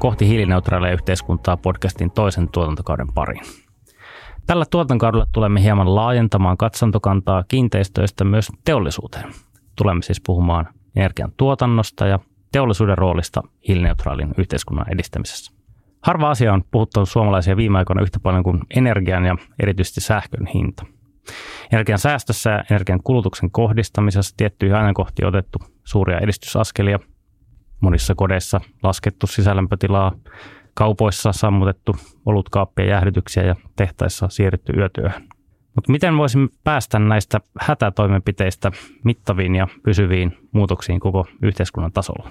kohti hiilineutraalia yhteiskuntaa podcastin toisen tuotantokauden pariin. Tällä tuotantokaudella tulemme hieman laajentamaan katsantokantaa kiinteistöistä myös teollisuuteen. Tulemme siis puhumaan energian tuotannosta ja teollisuuden roolista hiilineutraalin yhteiskunnan edistämisessä. Harva asia on puhuttanut suomalaisia viime aikoina yhtä paljon kuin energian ja erityisesti sähkön hinta. Energian säästössä ja energian kulutuksen kohdistamisessa tiettyihin ajankohtiin otettu suuria edistysaskelia. Monissa kodeissa laskettu sisälämpötilaa, kaupoissa sammutettu olutkaappia jäähdytyksiä ja tehtaissa siirrytty yötyöhön. Mutta miten voisimme päästä näistä hätätoimenpiteistä mittaviin ja pysyviin muutoksiin koko yhteiskunnan tasolla?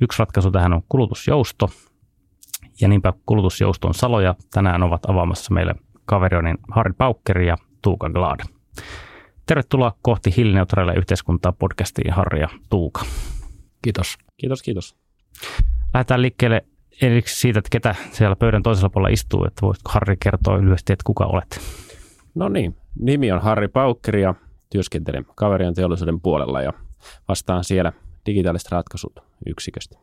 Yksi ratkaisu tähän on kulutusjousto, ja niinpä kulutusjouston saloja tänään ovat avaamassa meille kaverionin Harri Paukkeri ja Tuuka Glad. Tervetuloa kohti hiilineutraalia yhteiskuntaa podcastiin Harri ja Tuuka. Kiitos. Kiitos, kiitos. Lähdetään liikkeelle ensiksi siitä, että ketä siellä pöydän toisella puolella istuu, että voisitko Harri kertoa lyhyesti, että kuka olet? No niin, nimi on Harri Paukkeri ja työskentelen kaverian teollisuuden puolella ja vastaan siellä digitaaliset ratkaisut yksiköstä.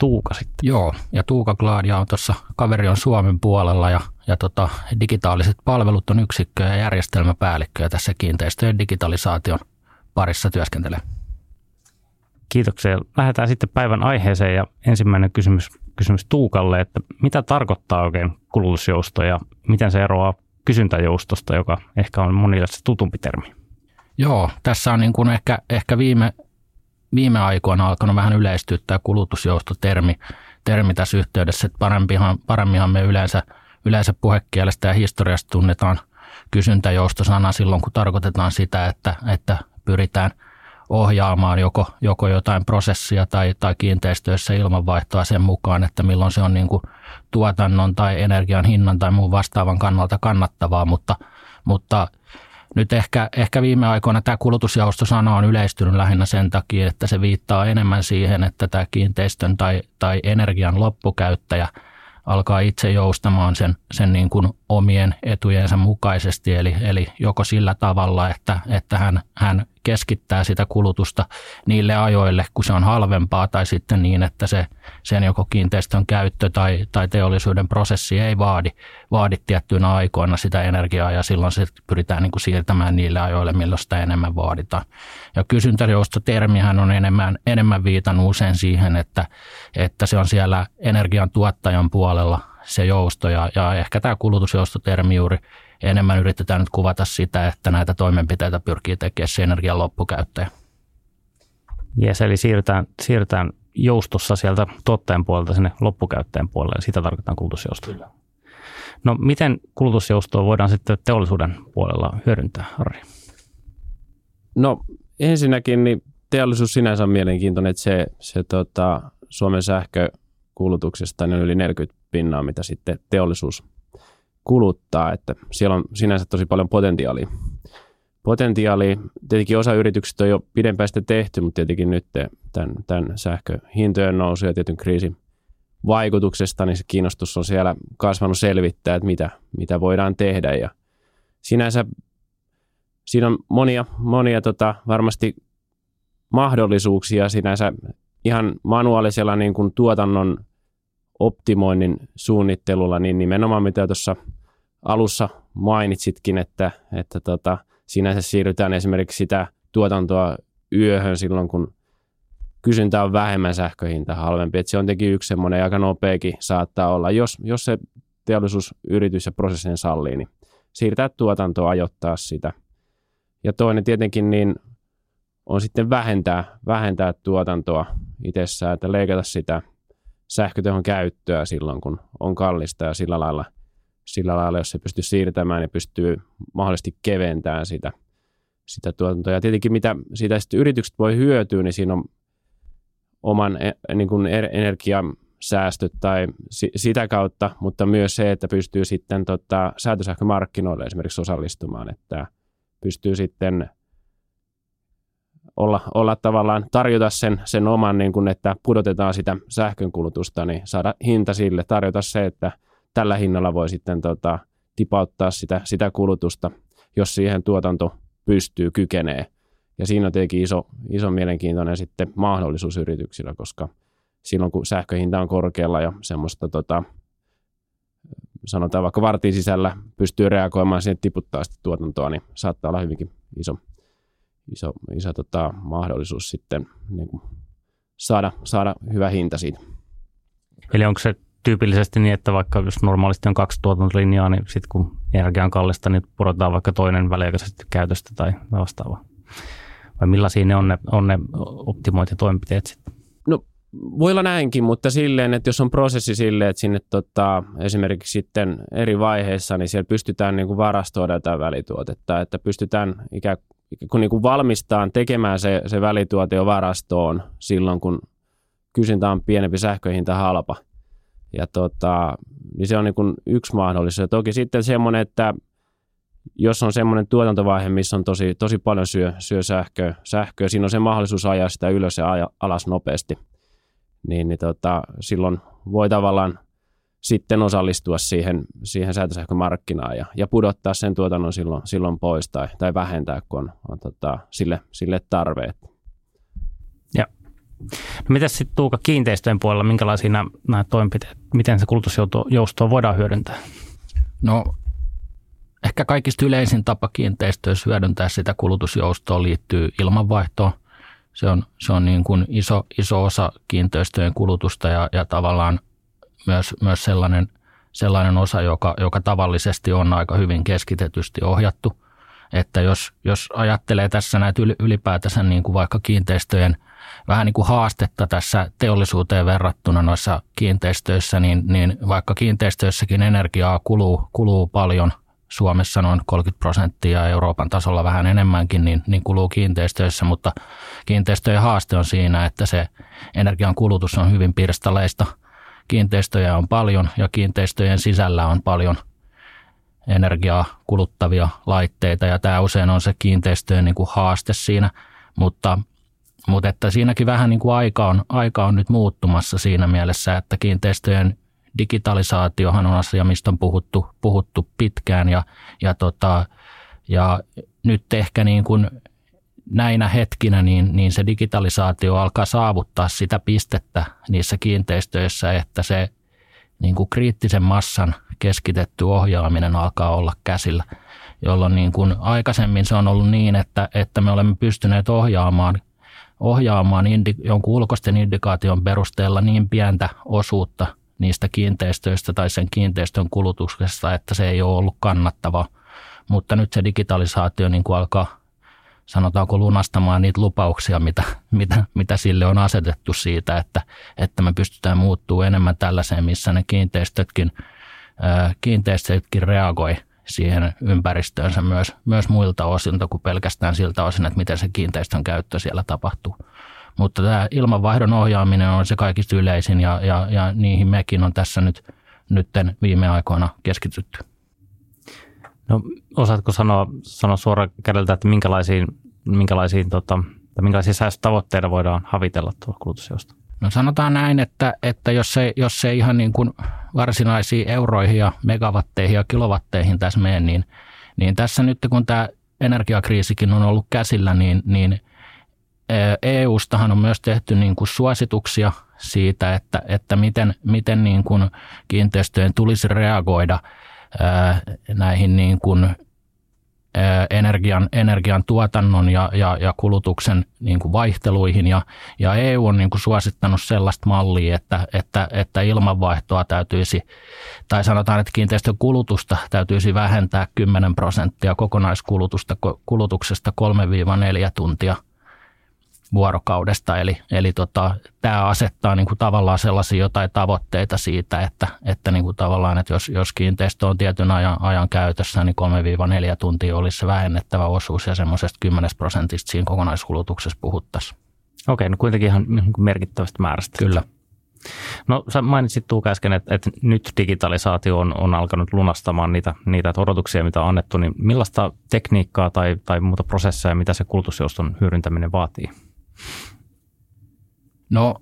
Tuuka sitten. Joo, ja Tuuka Gladia on tuossa kaveri on Suomen puolella ja, ja tota, digitaaliset palvelut on yksikkö ja järjestelmäpäällikkö ja tässä kiinteistöjen digitalisaation parissa työskentelee. Kiitoksia. Lähdetään sitten päivän aiheeseen ja ensimmäinen kysymys, kysymys Tuukalle, että mitä tarkoittaa oikein kulutusjousto ja miten se eroaa kysyntäjoustosta, joka ehkä on monille se tutumpi termi? Joo, tässä on niin kuin ehkä, ehkä viime viime aikoina alkanut vähän yleistyä tämä kulutusjoustotermi termi tässä yhteydessä, että parempihan, paremminhan me yleensä, yleensä puhekielestä ja historiasta tunnetaan kysyntäjoustosana silloin, kun tarkoitetaan sitä, että, että pyritään ohjaamaan joko, joko jotain prosessia tai, tai kiinteistöissä ilmanvaihtoa sen mukaan, että milloin se on niin kuin tuotannon tai energian hinnan tai muun vastaavan kannalta kannattavaa, mutta, mutta nyt ehkä, ehkä viime aikoina tämä kulutusjaustosana on yleistynyt lähinnä sen takia, että se viittaa enemmän siihen, että tämä kiinteistön tai, tai energian loppukäyttäjä alkaa itse joustamaan sen, sen niin kuin omien etujensa mukaisesti, eli, eli joko sillä tavalla, että, että hän, hän keskittää sitä kulutusta niille ajoille, kun se on halvempaa, tai sitten niin, että se, sen joko kiinteistön käyttö tai, tai teollisuuden prosessi ei vaadi, vaadi tiettyinä aikoina sitä energiaa, ja silloin se pyritään niin kuin siirtämään niille ajoille, milloin sitä enemmän vaaditaan. Ja kysyntäjoustotermihän on enemmän, enemmän viitannut usein siihen, että, että se on siellä energian tuottajan puolella se jousto, ja, ja ehkä tämä kulutusjoustotermi juuri enemmän yritetään nyt kuvata sitä, että näitä toimenpiteitä pyrkii tekemään se energian loppukäyttäjä. Yes, eli siirrytään, siirrytään joustossa sieltä tuottajan puolelta sinne loppukäyttäjän puolelle, ja sitä tarkoitetaan kulutusjoustoa. Kyllä. No miten kulutusjoustoa voidaan sitten teollisuuden puolella hyödyntää, Harri? No ensinnäkin niin teollisuus sinänsä on mielenkiintoinen, että se, se tota, Suomen sähkökulutuksesta niin on yli 40 pinnaa, mitä sitten teollisuus kuluttaa, että siellä on sinänsä tosi paljon potentiaalia. Potentiaali, tietenkin osa yrityksistä on jo pidempään tehty, mutta tietenkin nyt tämän, tämän sähköhintojen nousu ja tietyn kriisin vaikutuksesta, niin se kiinnostus on siellä kasvanut selvittää, että mitä, mitä voidaan tehdä. Ja sinänsä siinä on monia, monia tota, varmasti mahdollisuuksia sinänsä ihan manuaalisella niin kuin tuotannon optimoinnin suunnittelulla, niin nimenomaan mitä tuossa alussa mainitsitkin, että, että tota, sinänsä siirrytään esimerkiksi sitä tuotantoa yöhön silloin, kun kysyntä on vähemmän sähköhinta halvempi. Et se on tietenkin yksi semmoinen aika nopeakin saattaa olla, jos, jos se teollisuusyritys ja prosessin sallii, niin siirtää tuotantoa, ajoittaa sitä. Ja toinen tietenkin niin on sitten vähentää, vähentää tuotantoa itsessään, että leikata sitä sähkötehon käyttöä silloin, kun on kallista ja sillä lailla, sillä lailla jos se pystyy siirtämään ja pystyy mahdollisesti keventämään sitä, sitä tuotantoa. Ja tietenkin mitä siitä sitten yritykset voi hyötyä, niin siinä on oman e, niin kuin energian säästöt tai si- sitä kautta, mutta myös se, että pystyy sitten tota, säätösähkömarkkinoille esimerkiksi osallistumaan, että pystyy sitten olla, olla tavallaan tarjota sen, sen oman, niin kuin, että pudotetaan sitä sähkönkulutusta, niin saada hinta sille, tarjota se, että tällä hinnalla voi sitten tota, tipauttaa sitä, sitä kulutusta, jos siihen tuotanto pystyy, kykenee. Ja siinä on tietenkin iso, iso mielenkiintoinen sitten mahdollisuus yrityksillä, koska silloin kun sähköhinta on korkealla ja semmoista tota, sanotaan vaikka vartin sisällä pystyy reagoimaan siihen, tiputtaa sitä tuotantoa, niin saattaa olla hyvinkin iso, iso, iso tota, mahdollisuus sitten niin kuin saada, saada hyvä hinta siitä. Eli onko se tyypillisesti niin, että vaikka jos normaalisti on kaksi tuotantolinjaa, niin sitten kun energia on kallista, niin pudotetaan vaikka toinen väliaikaisesti käytöstä tai vastaavaa? Vai millaisia ne on ne, on ne optimointitoimenpiteet sitten? No voi olla näinkin, mutta silleen, että jos on prosessi silleen, että sinne tota, esimerkiksi sitten eri vaiheissa, niin siellä pystytään niin kuin varastoida tätä välituotetta, että pystytään ikään kuin, niin kuin valmistaan tekemään se, se välituote jo varastoon silloin, kun kysyntä on pienempi, sähköhinta halpa. Ja tota, niin se on niin kuin yksi mahdollisuus. Ja toki sitten semmoinen, että jos on semmoinen tuotantovaihe, missä on tosi, tosi paljon syö, syö sähköä, sähköä, siinä on se mahdollisuus ajaa sitä ylös ja alas nopeasti, niin, niin tota, silloin voi tavallaan sitten osallistua siihen, siihen säätösähkömarkkinaan ja, ja pudottaa sen tuotannon silloin, silloin pois tai, tai vähentää, kun on, on tota, sille, sille tarve. No mitäs sitten Tuuka kiinteistöjen puolella, minkälaisia nämä, nämä toimenpiteet, miten se kulutusjoustoa voidaan hyödyntää? No ehkä kaikista yleisin tapa kiinteistöissä hyödyntää sitä kulutusjoustoa liittyy ilmanvaihtoon. Se on, se on niin kuin iso, iso osa kiinteistöjen kulutusta ja, ja tavallaan myös, myös sellainen, sellainen osa, joka, joka tavallisesti on aika hyvin keskitetysti ohjattu. Että jos, jos ajattelee tässä näitä ylipäätänsä niin kuin vaikka kiinteistöjen vähän niin kuin haastetta tässä teollisuuteen verrattuna noissa kiinteistöissä, niin, niin vaikka kiinteistöissäkin energiaa kuluu, kuluu paljon – Suomessa noin 30 prosenttia ja Euroopan tasolla vähän enemmänkin, niin, niin kuluu kiinteistöissä, mutta kiinteistöjen haaste on siinä, että se energian kulutus on hyvin pirstaleista. Kiinteistöjä on paljon ja kiinteistöjen sisällä on paljon energiaa kuluttavia laitteita ja tämä usein on se kiinteistöjen niin kuin haaste siinä, mutta, mutta että siinäkin vähän niin kuin aika on, aika on nyt muuttumassa siinä mielessä, että kiinteistöjen digitalisaatiohan on asia, mistä on puhuttu, puhuttu pitkään ja, ja, tota, ja nyt ehkä niin kuin näinä hetkinä niin, niin se digitalisaatio alkaa saavuttaa sitä pistettä niissä kiinteistöissä, että se niin kuin kriittisen massan keskitetty ohjaaminen alkaa olla käsillä, jolloin niin kuin aikaisemmin se on ollut niin, että, että me olemme pystyneet ohjaamaan ohjaamaan indi, jonkun ulkoisten indikaation perusteella niin pientä osuutta niistä kiinteistöistä tai sen kiinteistön kulutuksesta, että se ei ole ollut kannattava. Mutta nyt se digitalisaatio niin kuin alkaa, sanotaanko lunastamaan niitä lupauksia, mitä, mitä, mitä sille on asetettu siitä, että, että me pystytään muuttuu enemmän tällaiseen, missä ne kiinteistötkin, kiinteistötkin reagoi siihen ympäristöönsä myös, myös muilta osilta kuin pelkästään siltä osin, että miten se kiinteistön käyttö siellä tapahtuu. Mutta tämä ilmanvaihdon ohjaaminen on se kaikista yleisin ja, ja, ja niihin mekin on tässä nyt nytten viime aikoina keskitytty. No, osaatko sanoa, sanoa suoraan kädeltä, että minkälaisiin, minkälaisiin, tota, minkälaisia säästötavoitteita voidaan havitella tuolla kulutusjosta? No sanotaan näin, että, että jos, se, jos se ihan niin kuin varsinaisiin euroihin ja megawatteihin ja kilowatteihin tässä mene, niin, niin tässä nyt kun tämä energiakriisikin on ollut käsillä, niin, niin EU-stahan on myös tehty niin kuin suosituksia siitä, että, että miten, miten niin kuin kiinteistöjen tulisi reagoida näihin niin kuin energian, energian tuotannon ja, ja, ja kulutuksen niin kuin vaihteluihin. Ja, ja EU on niin kuin suosittanut sellaista mallia, että, että, että ilmanvaihtoa täytyisi, tai sanotaan, että kiinteistön kulutusta täytyisi vähentää 10 prosenttia kokonaiskulutusta kulutuksesta 3-4 tuntia – vuorokaudesta. Eli, eli tota, tämä asettaa niin kuin tavallaan sellaisia jotain tavoitteita siitä, että, että niin kuin tavallaan, että jos, jos kiinteistö on tietyn ajan, ajan käytössä, niin 3-4 tuntia olisi se vähennettävä osuus ja semmoisesta 10 prosentista siinä kokonaiskulutuksessa puhuttaisiin. Okei, no kuitenkin ihan niin merkittävästä määrästä. Kyllä. No sä mainitsit Tuukka äsken, että, että nyt digitalisaatio on, on alkanut lunastamaan niitä, niitä odotuksia, mitä on annettu, niin millaista tekniikkaa tai, tai muuta prosesseja, mitä se kulutusjouston hyödyntäminen vaatii? No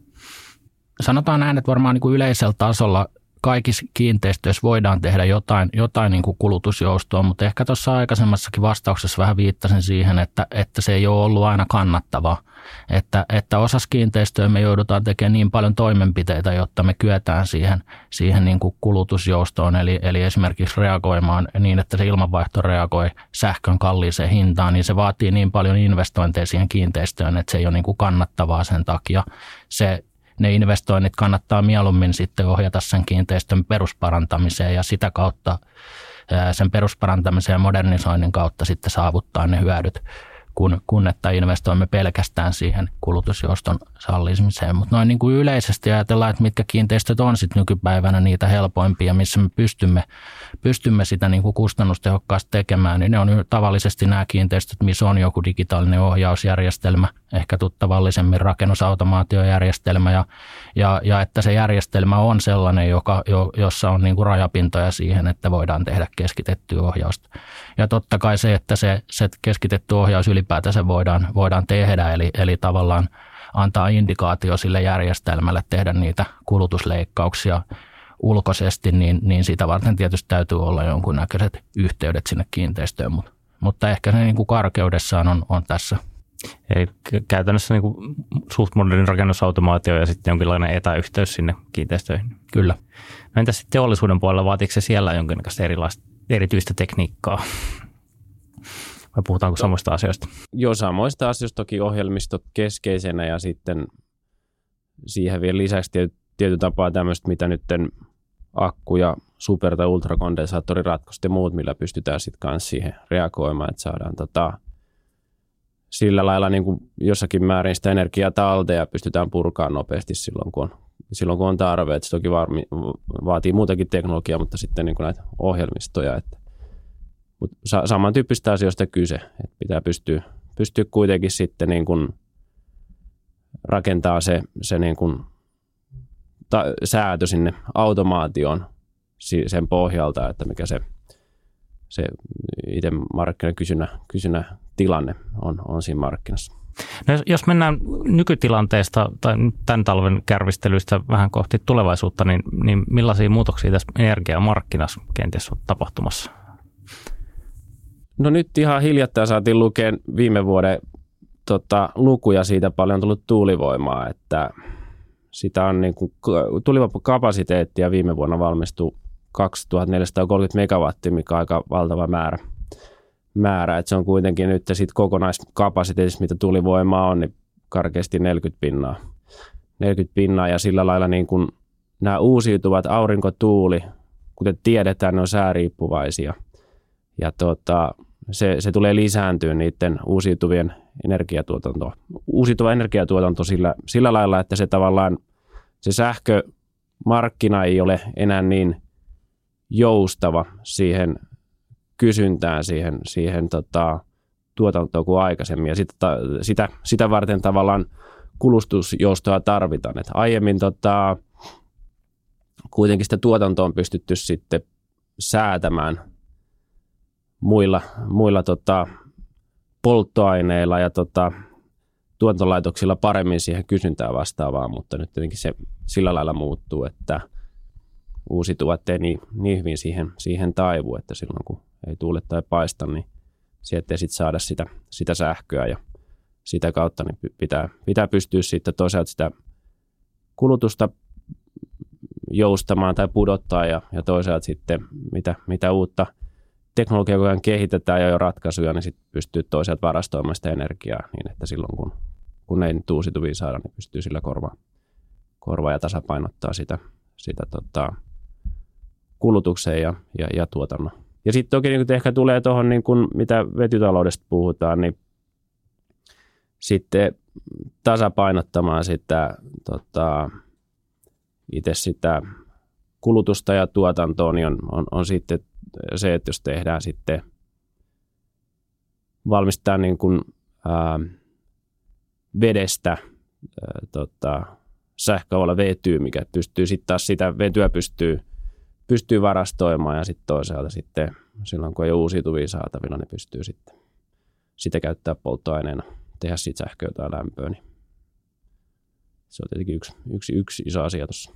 sanotaan näin, että varmaan niin kuin yleisellä tasolla kaikissa kiinteistöissä voidaan tehdä jotain, jotain niin kuin kulutusjoustoa, mutta ehkä tuossa aikaisemmassakin vastauksessa vähän viittasin siihen, että, että se ei ole ollut aina kannattavaa. Että, että osassa kiinteistöä me joudutaan tekemään niin paljon toimenpiteitä, jotta me kyetään siihen, siihen niin kuin kulutusjoustoon, eli, eli esimerkiksi reagoimaan niin, että se ilmanvaihto reagoi sähkön kalliiseen hintaan, niin se vaatii niin paljon investointeja siihen kiinteistöön, että se ei ole niin kuin kannattavaa sen takia. Se ne investoinnit kannattaa mieluummin sitten ohjata sen kiinteistön perusparantamiseen ja sitä kautta sen perusparantamisen ja modernisoinnin kautta sitten saavuttaa ne hyödyt kun, kun että investoimme pelkästään siihen kulutusjouston sallimiseen. Mutta noin niin kuin yleisesti ajatellaan, että mitkä kiinteistöt on sitten nykypäivänä niitä helpoimpia, missä me pystymme, pystymme sitä niin kuin kustannustehokkaasti tekemään, niin ne on tavallisesti nämä kiinteistöt, missä on joku digitaalinen ohjausjärjestelmä, ehkä tuttavallisemmin rakennusautomaatiojärjestelmä ja, ja, ja että se järjestelmä on sellainen, joka, jo, jossa on niin kuin rajapintoja siihen, että voidaan tehdä keskitettyä ohjausta. Ja totta kai se, että se, se keskitetty ohjaus ylipäätänsä voidaan, voidaan tehdä, eli, eli tavallaan antaa indikaatio sille järjestelmälle tehdä niitä kulutusleikkauksia ulkoisesti, niin, niin sitä varten tietysti täytyy olla jonkunnäköiset yhteydet sinne kiinteistöön, mutta, mutta ehkä se niin kuin karkeudessaan on, on tässä Eli käytännössä niin kuin suht modernin rakennusautomaatio ja sitten jonkinlainen etäyhteys sinne kiinteistöihin. Kyllä. No entä sitten teollisuuden puolella, vaatiiko se siellä jonkinlaista erilaista, erityistä tekniikkaa? Vai puhutaanko samoista asioista? Joo, samoista asioista toki ohjelmistot keskeisenä ja sitten siihen vielä lisäksi tiety, tiety tapaa tämmöistä, mitä nyt akku ja super- tai ultrakondensaattoriratkaisut ja muut, millä pystytään sitten kanssa siihen reagoimaan, että saadaan tota, sillä lailla niin jossakin määrin sitä energiaa talteen ja pystytään purkamaan nopeasti silloin, kun on, silloin, kun on tarve. Että se toki varmi, vaatii muutakin teknologiaa, mutta sitten niin näitä ohjelmistoja. Että, mutta samantyyppistä asioista kyse, että pitää pystyä, pystyä kuitenkin sitten niin kuin rakentaa se, se niin kuin ta, säätö sinne automaatioon sen pohjalta, että mikä se – se itse markkinakysynnä kysynnä tilanne on, on siinä markkinassa. No jos, jos mennään nykytilanteesta tai tämän talven kärvistelyistä vähän kohti tulevaisuutta, niin, niin millaisia muutoksia tässä energiamarkkinassa kenties on tapahtumassa? No nyt ihan hiljattain saatiin lukea viime vuoden tota, lukuja siitä paljon on tullut tuulivoimaa, että sitä on niin kuin, tulivoimakapasiteettia viime vuonna valmistui 2430 megawattia, mikä on aika valtava määrä. määrä. että se on kuitenkin nyt sitten kokonaiskapasiteetissa, mitä tulivoimaa on, niin karkeasti 40 pinnaa. 40 pinnaa ja sillä lailla niin kuin nämä uusiutuvat aurinkotuuli, kuten tiedetään, ne on sääriippuvaisia. Ja tota, se, se tulee lisääntyä niiden uusiutuvien energiatuotanto. Uusiutuva energiatuotanto sillä, sillä lailla, että se tavallaan se sähkömarkkina ei ole enää niin – joustava siihen kysyntään, siihen, siihen tota, tuotantoon kuin aikaisemmin. Ja sitä, sitä, sitä varten tavallaan kulustusjoustoa tarvitaan. Et aiemmin tota, kuitenkin sitä tuotantoa on pystytty sitten säätämään muilla, muilla tota, polttoaineilla ja tota, tuotantolaitoksilla paremmin siihen kysyntään vastaavaa, mutta nyt tietenkin se sillä lailla muuttuu, että – uusiutuvat ei niin, niin hyvin siihen, siihen taivu, että silloin kun ei tuule tai paista, niin sieltä ei sitten saada sitä, sitä sähköä ja sitä kautta niin pitää, pitää pystyä sitten toisaalta sitä kulutusta joustamaan tai pudottaa ja, ja toisaalta sitten mitä, mitä uutta teknologiaa kun kehitetään ja jo ratkaisuja, niin sitten pystyy toisaalta varastoimaan sitä energiaa niin, että silloin kun, kun ei nyt saada, niin pystyy sillä korvaa, korvaa ja tasapainottaa sitä, sitä tota, kulutukseen ja, ja, ja tuotannon. Ja sitten toki niin ehkä tulee tuohon, niin kun, mitä vetytaloudesta puhutaan, niin sitten tasapainottamaan sitä tota, itse sitä kulutusta ja tuotantoa, niin on, on, on sitten se, että jos tehdään sitten valmistaa niin kuin, ää, vedestä tota, sähköllä vetyy, mikä pystyy sitten taas sitä vetyä pystyy, pystyy varastoimaan ja sitten toisaalta sitten silloin kun ei ole uusiutuvia saatavilla, niin pystyy sitten sitä käyttää polttoaineena, tehdä siitä sähköä tai lämpöä, niin se on tietenkin yksi, yksi, yksi iso asia tuossa.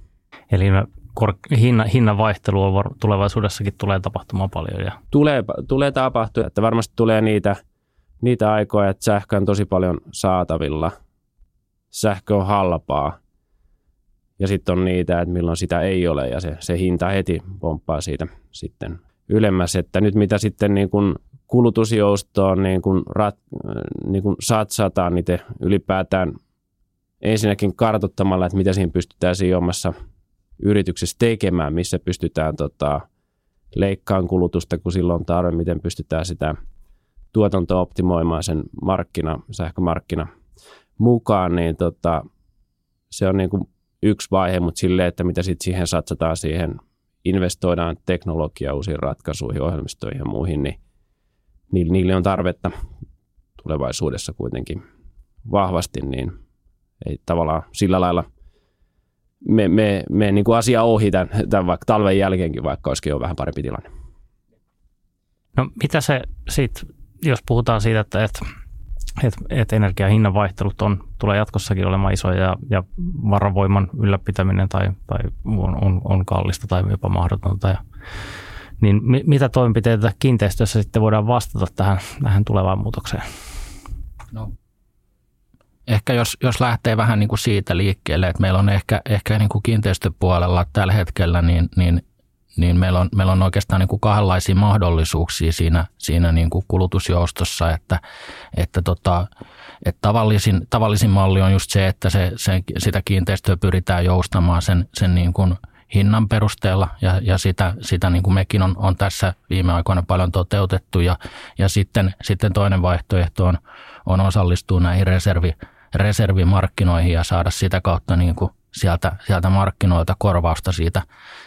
Eli kor- hinna, hinnan vaihtelua tulevaisuudessakin tulee tapahtumaan paljon. Ja... Tulee, tulee tapahtua, että varmasti tulee niitä, niitä aikoja, että sähkö on tosi paljon saatavilla. Sähkö on halpaa. Ja sitten on niitä, että milloin sitä ei ole ja se, se hinta heti pomppaa siitä sitten ylemmäs. Että nyt mitä sitten niin kuin kulutusjoustoon niin kuin rat, niin kuin satsataan, niin te ylipäätään ensinnäkin kartottamalla, että mitä siinä pystytään siinä yrityksessä tekemään, missä pystytään tota, leikkaan kulutusta, kun silloin on tarve, miten pystytään sitä tuotantoa optimoimaan sen markkina, sähkömarkkina mukaan, niin tota, se on niin kuin yksi vaihe, mutta silleen, että mitä sitten siihen satsataan siihen, investoidaan teknologia uusiin ratkaisuihin, ohjelmistoihin ja muihin, niin niille on tarvetta tulevaisuudessa kuitenkin vahvasti, niin ei tavallaan sillä lailla me, me, me niin kuin asia ohi tämän, tämän vaikka talven jälkeenkin, vaikka olisikin jo vähän parempi tilanne. No mitä se sitten, jos puhutaan siitä, että, että, että, että energiahinnan vaihtelut on, tulee jatkossakin olemaan isoja ja, ja varavoiman ylläpitäminen tai, tai on, on, on kallista tai jopa mahdotonta. Ja, niin mi, mitä toimenpiteitä kiinteistössä sitten voidaan vastata tähän, tähän tulevaan muutokseen? No ehkä jos, jos lähtee vähän niin kuin siitä liikkeelle, että meillä on ehkä, ehkä niin kuin kiinteistöpuolella tällä hetkellä, niin, niin, niin meillä, on, meillä on oikeastaan niin kuin kahdenlaisia mahdollisuuksia siinä, siinä niin kuin kulutusjoustossa, että, että, tota, että tavallisin, tavallisin malli on just se, että se, se, sitä kiinteistöä pyritään joustamaan sen, sen niin kuin hinnan perusteella ja, ja sitä, sitä niin kuin mekin on, on tässä viime aikoina paljon toteutettu ja, ja sitten, sitten toinen vaihtoehto on, on osallistua näihin reservi, reservimarkkinoihin ja saada sitä kautta niin kuin sieltä, sieltä markkinoilta korvausta siitä,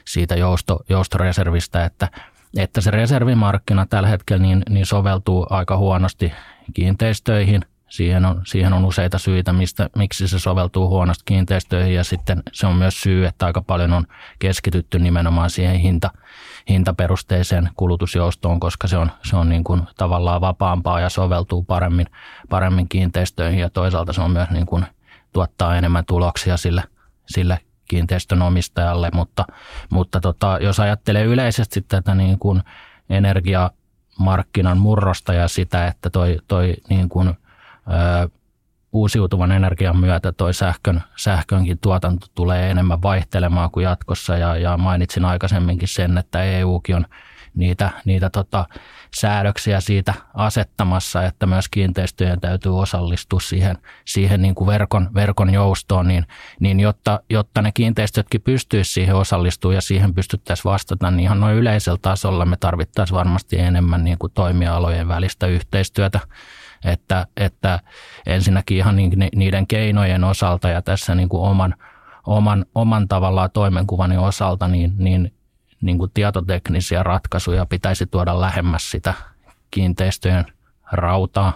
siitä jousto, joustoreservistä, että, että se reservimarkkina tällä hetkellä niin, niin soveltuu aika huonosti kiinteistöihin. Siihen on, siihen on useita syitä, mistä, miksi se soveltuu huonosti kiinteistöihin ja sitten se on myös syy, että aika paljon on keskitytty nimenomaan siihen hinta, hintaperusteiseen kulutusjoustoon, koska se on, se on niin kuin tavallaan vapaampaa ja soveltuu paremmin, paremmin kiinteistöihin. Ja toisaalta se on myös niin kuin tuottaa enemmän tuloksia sille, sille kiinteistön omistajalle, mutta, mutta tota, jos ajattelee yleisesti tätä niin kuin energiamarkkinan murrosta ja sitä, että toi, toi niin kuin, ö, uusiutuvan energian myötä toi sähkön, sähkönkin tuotanto tulee enemmän vaihtelemaan kuin jatkossa. Ja, ja mainitsin aikaisemminkin sen, että EUkin on niitä, niitä tota, säädöksiä siitä asettamassa, että myös kiinteistöjen täytyy osallistua siihen, siihen niin kuin verkon, verkon joustoon, niin, niin jotta, jotta ne kiinteistötkin pystyisivät siihen osallistumaan ja siihen pystyttäisiin vastata, niin ihan noin yleisellä tasolla me tarvittaisiin varmasti enemmän niin kuin toimialojen välistä yhteistyötä että, että ensinnäkin ihan niiden keinojen osalta ja tässä niin kuin oman, oman, oman tavallaan toimenkuvani osalta, niin, niin, niin kuin tietoteknisiä ratkaisuja pitäisi tuoda lähemmäs sitä kiinteistöjen rautaa,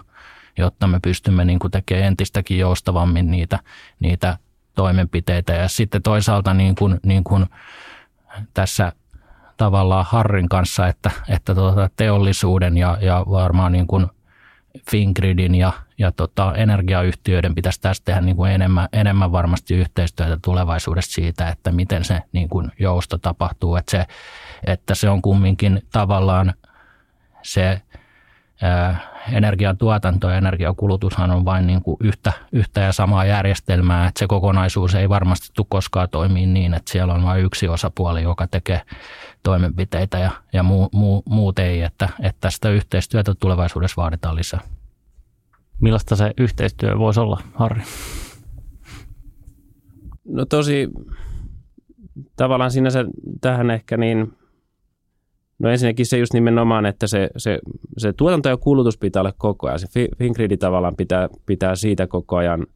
jotta me pystymme niin kuin tekemään entistäkin joustavammin niitä, niitä toimenpiteitä. Ja sitten toisaalta niin kuin, niin kuin tässä tavallaan Harrin kanssa, että, että tuota teollisuuden ja, ja varmaan niin kuin Fingridin ja, ja tota, energiayhtiöiden pitäisi tässä tehdä niin kuin enemmän, enemmän varmasti yhteistyötä tulevaisuudessa siitä, että miten se niin kuin jousto tapahtuu. Että se, että se on kumminkin tavallaan se ää, energiantuotanto ja energiakulutushan on vain niin kuin yhtä, yhtä ja samaa järjestelmää, että se kokonaisuus ei varmasti tule koskaan toimii niin, että siellä on vain yksi osapuoli, joka tekee toimenpiteitä ja, ja muu, muu, muut ei, että, että tästä yhteistyötä tulevaisuudessa vaaditaan lisää. Millaista se yhteistyö voisi olla, Harri? No tosi, tavallaan sinänsä tähän ehkä niin, no ensinnäkin se just nimenomaan, että se, se, se tuotanto ja kulutus pitää olla koko ajan. Se Fingridi tavallaan pitää, pitää siitä koko ajan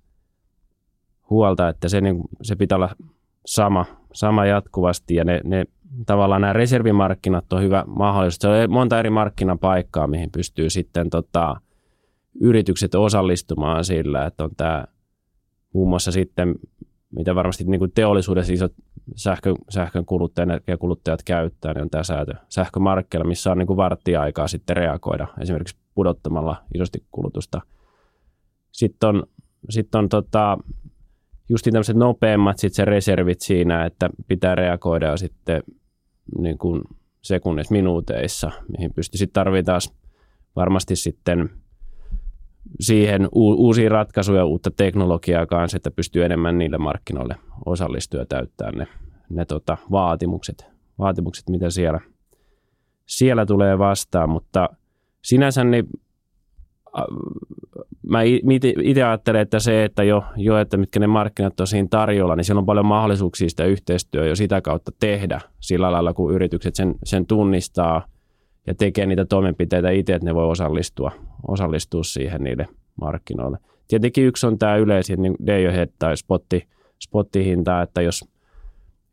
huolta, että se, niin, se pitää olla sama, sama jatkuvasti ja ne, ne tavallaan nämä reservimarkkinat on hyvä mahdollisuus. Se on monta eri markkinapaikkaa, mihin pystyy sitten tota, yritykset osallistumaan sillä, että on tämä muun muassa sitten mitä varmasti niin kuin teollisuudessa isot sähkön, sähkön kuluttajat, energiakuluttajat käyttää, niin on tämä säätö sähkömarkkina, missä on niin kuin varttia-aikaa sitten reagoida, esimerkiksi pudottamalla isosti kulutusta. Sitten on, sitten on tota, just tämmöiset nopeammat sit se reservit siinä, että pitää reagoida ja sitten niin kuin sekunnissa, minuuteissa, mihin pystyy sitten tarvitaan varmasti sitten siihen u- uusia ratkaisuja, uutta teknologiaa kanssa, että pystyy enemmän niille markkinoille osallistua ja täyttää ne, ne tota, vaatimukset, vaatimukset, mitä siellä, siellä tulee vastaan, mutta sinänsä niin mä itse ajattelen, että se, että jo, jo, että mitkä ne markkinat on siinä tarjolla, niin siellä on paljon mahdollisuuksia sitä yhteistyötä jo sitä kautta tehdä sillä lailla, kun yritykset sen, sen tunnistaa ja tekee niitä toimenpiteitä itse, että ne voi osallistua, osallistua siihen niille markkinoille. Tietenkin yksi on tämä yleisin niin day tai spotti, spottihinta, että jos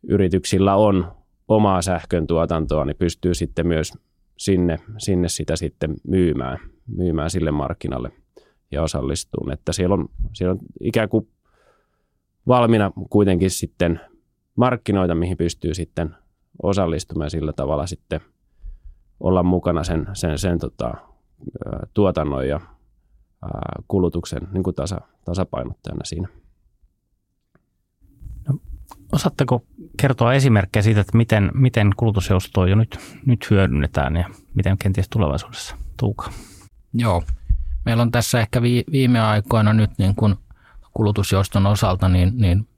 yrityksillä on omaa sähkön tuotantoa, niin pystyy sitten myös sinne, sinne sitä sitten myymään, myymään sille markkinalle ja osallistumaan. Että siellä on, siellä on ikään kuin valmiina kuitenkin sitten markkinoita, mihin pystyy sitten osallistumaan sillä tavalla sitten olla mukana sen, sen, sen tota, tuotannon ja kulutuksen niin kuin tasa, tasapainottajana siinä. No, osaatteko kertoa esimerkkejä siitä, että miten, miten kulutusjoustoa jo nyt, nyt hyödynnetään ja miten kenties tulevaisuudessa tuuka? Joo, meillä on tässä ehkä viime aikoina nyt niin kuin kulutusjouston osalta niin, niin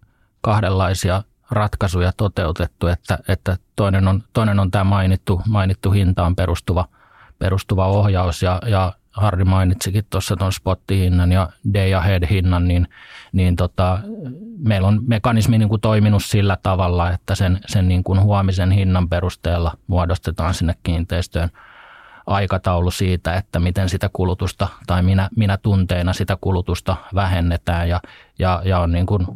kahdenlaisia ratkaisuja toteutettu, että, että toinen, on, toinen on tämä mainittu, mainittu hintaan perustuva, perustuva ohjaus. Ja, ja Harri mainitsikin tuossa tuon spottihinnan ja day ahead hinnan, niin, niin tota, meillä on mekanismi niin kuin toiminut sillä tavalla, että sen, sen niin kuin huomisen hinnan perusteella muodostetaan sinne kiinteistöön aikataulu siitä, että miten sitä kulutusta tai minä, minä tunteina sitä kulutusta vähennetään. Ja, ja, ja on niin kuin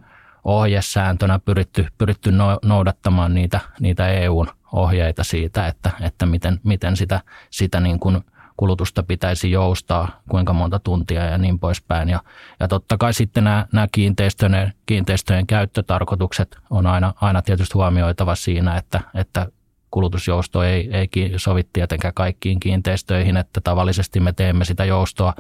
ohjesääntönä pyritty, pyritty no, noudattamaan niitä, niitä EUn ohjeita siitä, että, että miten, miten sitä, sitä niin kuin kulutusta pitäisi joustaa, kuinka monta tuntia ja niin poispäin. Ja, ja totta kai sitten nämä, nämä kiinteistöjen, kiinteistöjen käyttötarkoitukset on aina, aina tietysti huomioitava siinä, että, että kulutusjousto ei, ei sovi tietenkään kaikkiin kiinteistöihin, että tavallisesti me teemme sitä joustoa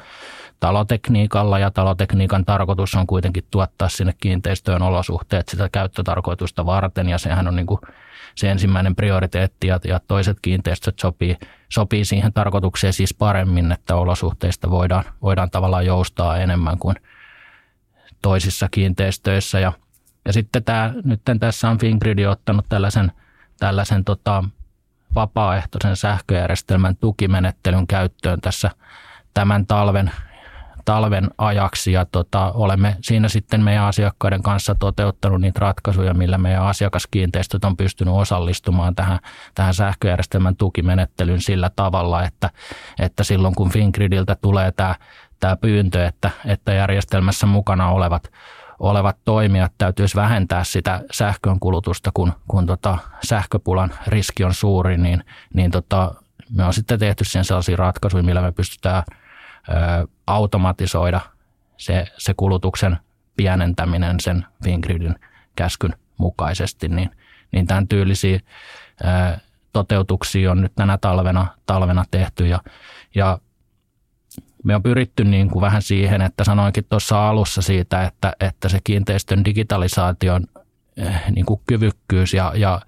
talotekniikalla ja talotekniikan tarkoitus on kuitenkin tuottaa sinne kiinteistöön olosuhteet sitä käyttötarkoitusta varten ja sehän on niin kuin se ensimmäinen prioriteetti ja, toiset kiinteistöt sopii, sopii siihen tarkoitukseen siis paremmin, että olosuhteista voidaan, voidaan tavallaan joustaa enemmän kuin toisissa kiinteistöissä. Ja, ja sitten tämä, nyt tässä on Fingrid ottanut tällaisen, tällaisen tota, vapaaehtoisen sähköjärjestelmän tukimenettelyn käyttöön tässä tämän talven talven ajaksi ja tota, olemme siinä sitten meidän asiakkaiden kanssa toteuttanut niitä ratkaisuja, millä meidän asiakaskiinteistöt on pystynyt osallistumaan tähän, tähän sähköjärjestelmän tukimenettelyyn sillä tavalla, että, että silloin kun Fingridiltä tulee tämä, tämä pyyntö, että, että järjestelmässä mukana olevat olevat toimijat täytyisi vähentää sitä sähkön kulutusta, kun, kun tota sähköpulan riski on suuri, niin, niin tota, me on sitten tehty sen sellaisia ratkaisuja, millä me pystytään automatisoida se, se kulutuksen pienentäminen sen Fingridin käskyn mukaisesti, niin, niin tämän tyylisiä toteutuksia on nyt tänä talvena, talvena tehty ja, ja me on pyritty niin kuin vähän siihen, että sanoinkin tuossa alussa siitä, että, että se kiinteistön digitalisaation niin kuin kyvykkyys ja, ja,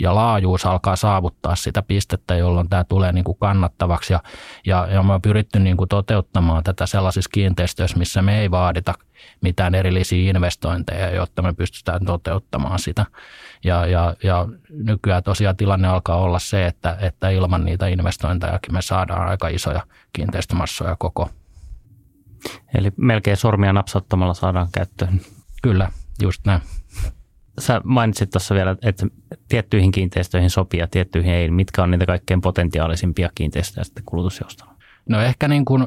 ja laajuus alkaa saavuttaa sitä pistettä, jolloin tämä tulee niin kuin kannattavaksi. Ja, ja, ja me on pyritty niin kuin toteuttamaan tätä sellaisissa kiinteistöissä, missä me ei vaadita mitään erillisiä investointeja, jotta me pystytään toteuttamaan sitä. Ja, ja, ja nykyään tosiaan tilanne alkaa olla se, että, että ilman niitä investointejakin me saadaan aika isoja kiinteistömassoja koko. Eli melkein sormia napsauttamalla saadaan käyttöön. Kyllä, just näin sä mainitsit tuossa vielä, että tiettyihin kiinteistöihin sopii ja tiettyihin ei. Mitkä on niitä kaikkein potentiaalisimpia kiinteistöjä sitten kulutusjoustolla? No ehkä niin kuin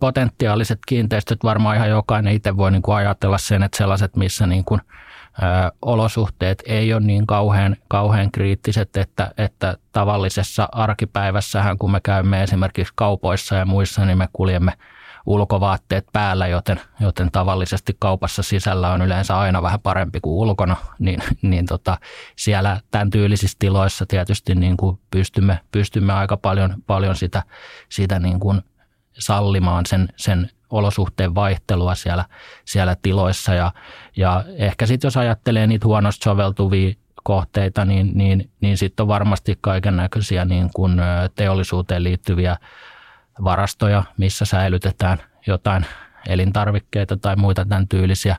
potentiaaliset kiinteistöt varmaan ihan jokainen itse voi niin kuin ajatella sen, että sellaiset, missä niin kuin, olosuhteet ei ole niin kauhean, kauhean kriittiset, että, että tavallisessa arkipäivässähän kun me käymme esimerkiksi kaupoissa ja muissa, niin me kuljemme ulkovaatteet päällä, joten, joten tavallisesti kaupassa sisällä on yleensä aina vähän parempi kuin ulkona, niin, niin tota, siellä tämän tyylisissä tiloissa tietysti niin kuin pystymme, pystymme aika paljon, paljon sitä, sitä niin kuin sallimaan sen, sen olosuhteen vaihtelua siellä, siellä tiloissa. Ja, ja ehkä sitten jos ajattelee niitä huonosti soveltuvia kohteita, niin, niin, niin sitten on varmasti kaiken näköisiä niin kuin teollisuuteen liittyviä varastoja, missä säilytetään jotain elintarvikkeita tai muita tämän tyylisiä,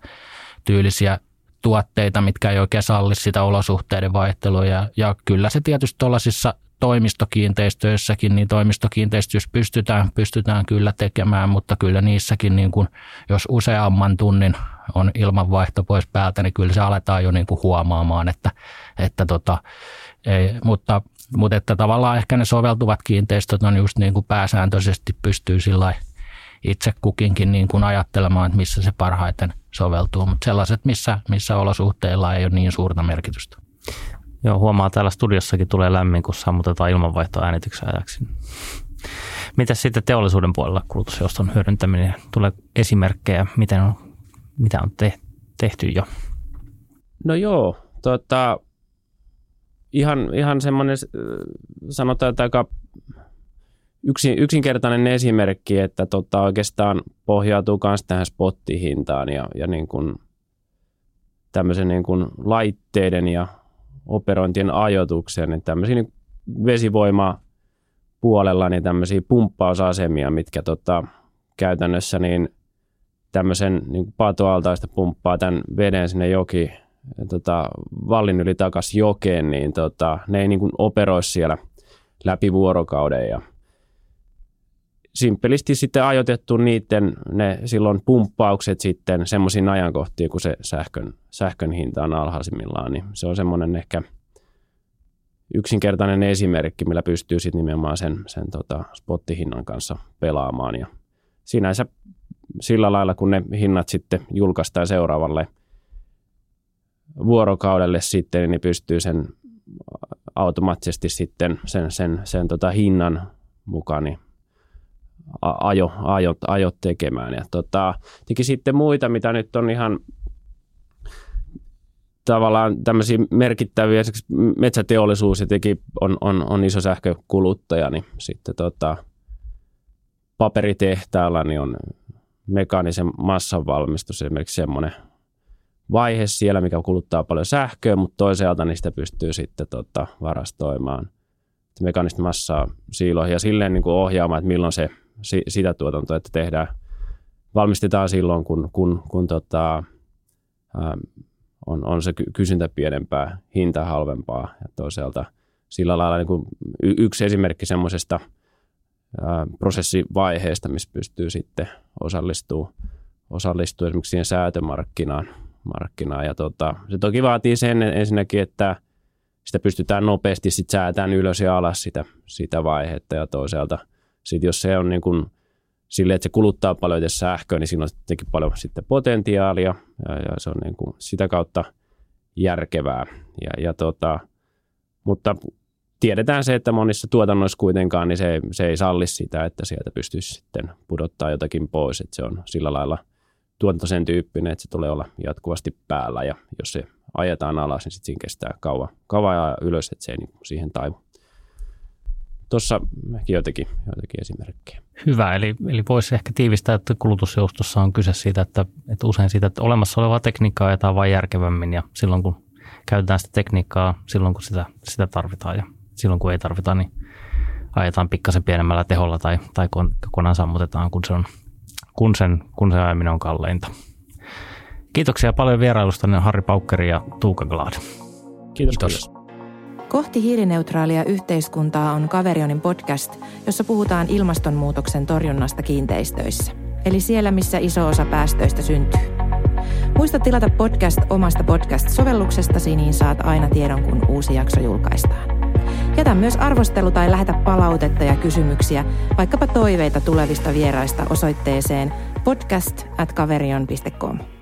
tyylisiä tuotteita, mitkä ei oikein salli sitä olosuhteiden vaihtelua. Ja, ja kyllä se tietysti tuollaisissa toimistokiinteistöissäkin, niin toimistokiinteistöissä pystytään, pystytään kyllä tekemään, mutta kyllä niissäkin, niin kuin, jos useamman tunnin on ilmanvaihto pois päältä, niin kyllä se aletaan jo niin kuin huomaamaan, että, että tota, ei, mutta, mutta että tavallaan ehkä ne soveltuvat kiinteistöt on just niin kuin pääsääntöisesti pystyy sillä itse kukinkin niin kuin ajattelemaan, että missä se parhaiten soveltuu, mutta sellaiset, missä, missä olosuhteilla ei ole niin suurta merkitystä. Joo, huomaa täällä studiossakin tulee lämmin, kun sammutetaan ilmanvaihtoa äänityksen ajaksi. Mitä sitten teollisuuden puolella kulutusjouston hyödyntäminen? Tulee esimerkkejä, miten on, mitä on te, tehty jo? No joo, tota, ihan, ihan semmoinen, sanotaan, että aika yksin, yksinkertainen esimerkki, että tota, oikeastaan pohjautuu myös tähän spottihintaan ja, ja niin kuin tämmöisen niin kuin laitteiden ja operointien ajoitukseen, niin tämmöisiä niin vesivoima puolella niin tämmöisiä pumppausasemia, mitkä tota, käytännössä niin tämmöisen niin patoaltaista pumppaa tämän veden sinne joki tota, vallin yli takaisin jokeen, niin tota, ne ei niin kuin operoi siellä läpi vuorokauden ja simppelisti sitten ajoitettu niiden ne silloin pumppaukset sitten semmoisiin ajankohtiin, kun se sähkön, sähkön hinta on alhaisimmillaan, niin se on semmoinen ehkä yksinkertainen esimerkki, millä pystyy sitten nimenomaan sen, sen tota spottihinnan kanssa pelaamaan. Ja sinänsä sillä lailla, kun ne hinnat sitten julkaistaan seuraavalle vuorokaudelle sitten, niin pystyy sen automaattisesti sitten sen, sen, sen tota hinnan mukaan niin ajo, ajo, ajo tekemään. Ja tota, teki sitten muita, mitä nyt on ihan tavallaan tämmöisiä merkittäviä, metsäteollisuus teki on, on, on iso sähkökuluttaja, niin sitten tota, paperitehtaalla niin on mekaanisen massan valmistus esimerkiksi semmoinen vaihe siellä, mikä kuluttaa paljon sähköä, mutta toisaalta niistä pystyy sitten tota, varastoimaan mekaanista massaa siiloihin ja silleen niin kuin ohjaamaan, että milloin se sitä tuotantoa, että tehdään, valmistetaan silloin, kun, kun, kun tota, ää, on, on se kysyntä pienempää, hinta halvempaa ja toisaalta sillä lailla niin kuin yksi esimerkki semmoisesta prosessivaiheesta, missä pystyy sitten osallistuu, osallistuu esimerkiksi siihen säätömarkkinaan. Markkinaan. Ja tota, se toki vaatii sen ensinnäkin, että sitä pystytään nopeasti sit säätämään ylös ja alas sitä, sitä vaihetta ja toisaalta – sitten jos se on niin kuin sille, että se kuluttaa paljon sähköä, niin siinä on tietenkin paljon sitten potentiaalia ja, ja se on niin kuin sitä kautta järkevää. Ja, ja tota, mutta tiedetään se, että monissa tuotannoissa kuitenkaan niin se, se ei salli sitä, että sieltä pystyisi sitten pudottaa jotakin pois. Että se on sillä lailla tuotanto sen tyyppinen, että se tulee olla jatkuvasti päällä ja jos se ajetaan alas, niin sitten siinä kestää kauan, kauan ja ylös, että se ei niin siihen taivu tuossa joitakin, joitakin esimerkkejä. Hyvä, eli, eli voisi ehkä tiivistää, että kulutusjoustossa on kyse siitä, että, että usein siitä, että olemassa olevaa tekniikkaa ajetaan vain järkevämmin ja silloin kun käytetään sitä tekniikkaa, silloin kun sitä, sitä tarvitaan ja silloin kun ei tarvita, niin ajetaan pikkasen pienemmällä teholla tai, tai kokonaan sammutetaan, kun, se on, kun, sen, kun se ajaminen on kalleinta. Kiitoksia paljon vierailusta Harri Paukkeri ja Tuuka Glad. Kiitos. Kiitos. Kohti hiilineutraalia yhteiskuntaa on Kaverionin podcast, jossa puhutaan ilmastonmuutoksen torjunnasta kiinteistöissä. Eli siellä, missä iso osa päästöistä syntyy. Muista tilata podcast omasta podcast-sovelluksestasi, niin saat aina tiedon, kun uusi jakso julkaistaan. Jätä myös arvostelu tai lähetä palautetta ja kysymyksiä, vaikkapa toiveita tulevista vieraista osoitteeseen podcast at kaverion.com.